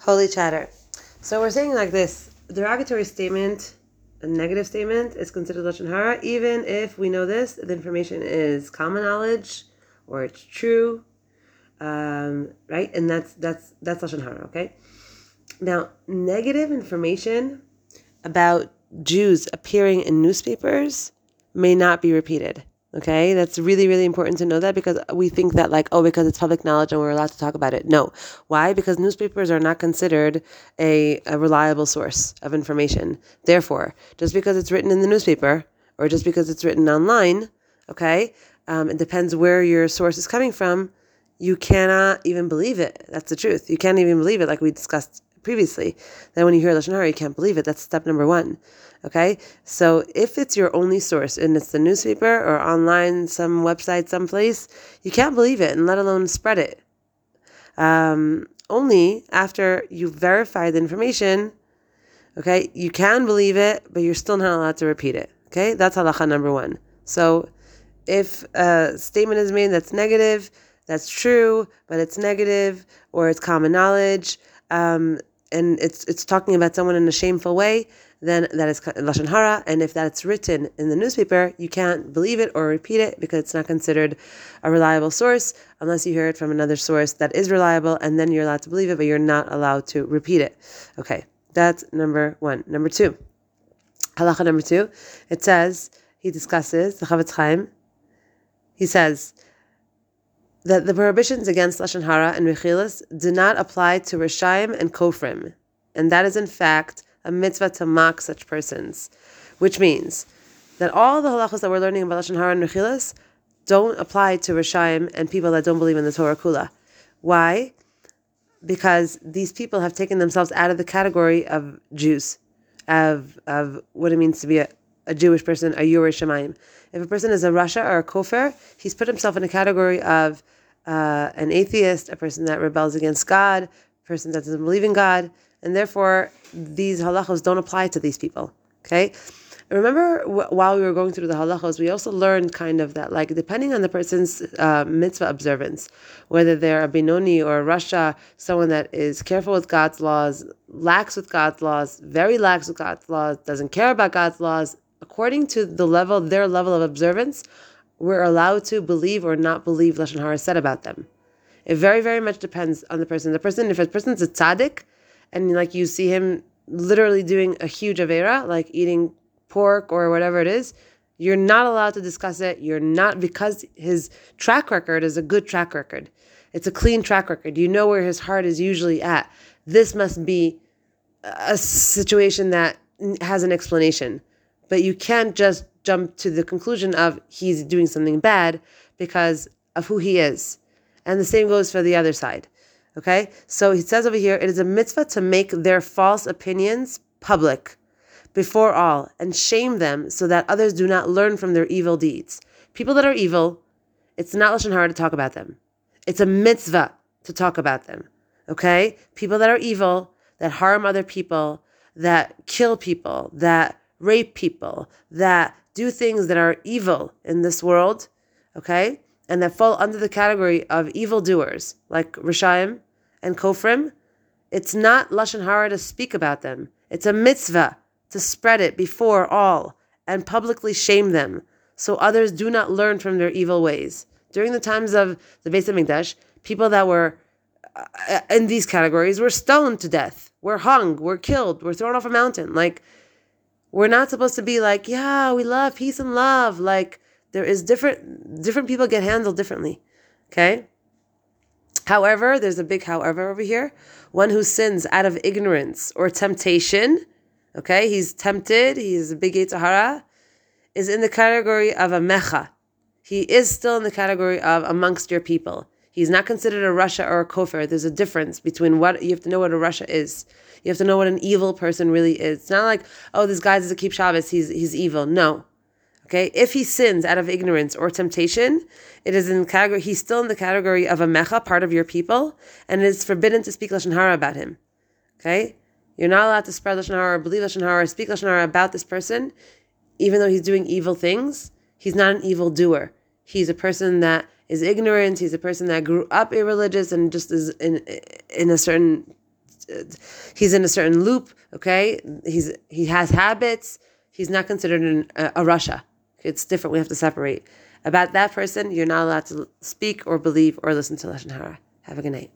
Holy chatter. So we're saying like this: derogatory statement, a negative statement, is considered lashon hara, even if we know this, the information is common knowledge or it's true, um, right? And that's that's that's lashon hara. Okay. Now, negative information about Jews appearing in newspapers may not be repeated. Okay, that's really, really important to know that because we think that, like, oh, because it's public knowledge and we're allowed to talk about it. No. Why? Because newspapers are not considered a, a reliable source of information. Therefore, just because it's written in the newspaper or just because it's written online, okay, um, it depends where your source is coming from, you cannot even believe it. That's the truth. You can't even believe it, like we discussed previously. Then when you hear Lashon Hara, you can't believe it. That's step number one. Okay? So if it's your only source and it's the newspaper or online, some website, someplace, you can't believe it and let alone spread it. Um, only after you verify the information, okay, you can believe it, but you're still not allowed to repeat it. Okay? That's halacha number one. So if a statement is made that's negative, that's true, but it's negative or it's common knowledge, um, and it's it's talking about someone in a shameful way, then that is lashon hara. And if that's written in the newspaper, you can't believe it or repeat it because it's not considered a reliable source unless you hear it from another source that is reliable, and then you're allowed to believe it, but you're not allowed to repeat it. Okay, that's number one. Number two, halacha number two, it says he discusses the Chofetz Chaim. He says that the prohibitions against lashon hara and rechilus do not apply to rishaim and kofrim, and that is in fact a mitzvah to mock such persons, which means that all the halachos that we're learning about lashon hara and rechilus don't apply to rishaim and people that don't believe in the Torah kula. Why? Because these people have taken themselves out of the category of Jews, of of what it means to be a, a Jewish person, a Yurei Shemayim. If a person is a Rasha or a Kofar, he's put himself in a category of uh, an atheist, a person that rebels against God, a person that doesn't believe in God, and therefore these halachos don't apply to these people. Okay. Remember, while we were going through the halachos, we also learned kind of that, like, depending on the person's uh, mitzvah observance, whether they're a Benoni or a Rasha, someone that is careful with God's laws, lax with God's laws, very lax with God's laws, doesn't care about God's laws, according to the level, their level of observance, we're allowed to believe or not believe lashon hara said about them. It very, very much depends on the person. The person, if a person's a tzaddik, and like you see him literally doing a huge avera, like eating pork or whatever it is, you're not allowed to discuss it. You're not because his track record is a good track record. It's a clean track record. You know where his heart is usually at. This must be a situation that has an explanation but you can't just jump to the conclusion of he's doing something bad because of who he is. And the same goes for the other side. Okay? So he says over here, it is a mitzvah to make their false opinions public before all and shame them so that others do not learn from their evil deeds. People that are evil, it's not lashon hara to talk about them. It's a mitzvah to talk about them. Okay? People that are evil, that harm other people, that kill people, that rape people, that do things that are evil in this world, okay, and that fall under the category of evildoers, like Rishaim and Kofrim, it's not Lashon Hara to speak about them. It's a mitzvah to spread it before all and publicly shame them so others do not learn from their evil ways. During the times of the Beis HaMikdash, people that were uh, in these categories were stoned to death, were hung, were killed, were thrown off a mountain. Like, we're not supposed to be like, yeah, we love peace and love. Like there is different different people get handled differently. Okay? However, there's a big however over here. One who sins out of ignorance or temptation, okay, he's tempted, he's a big yetzer hara, is in the category of a mecha. He is still in the category of amongst your people. He's not considered a rasha or a kofar. There's a difference between what you have to know what a rasha is. You have to know what an evil person really is. It's not like, oh, this guy doesn't keep Shabbos, he's he's evil. No. Okay, if he sins out of ignorance or temptation, it is in category. He's still in the category of a mecha, part of your people, and it is forbidden to speak lashon hara about him. Okay, you're not allowed to spread lashon hara, believe lashon hara, or speak lashon hara about this person, even though he's doing evil things. He's not an evil doer. He's a person that is ignorant. He's a person that grew up irreligious and just is in in a certain he's in a certain loop. Okay, he's he has habits. He's not considered an, a, a rasha. It's different. We have to separate. About that person, you're not allowed to speak or believe or listen to lashon hara. Have a good night.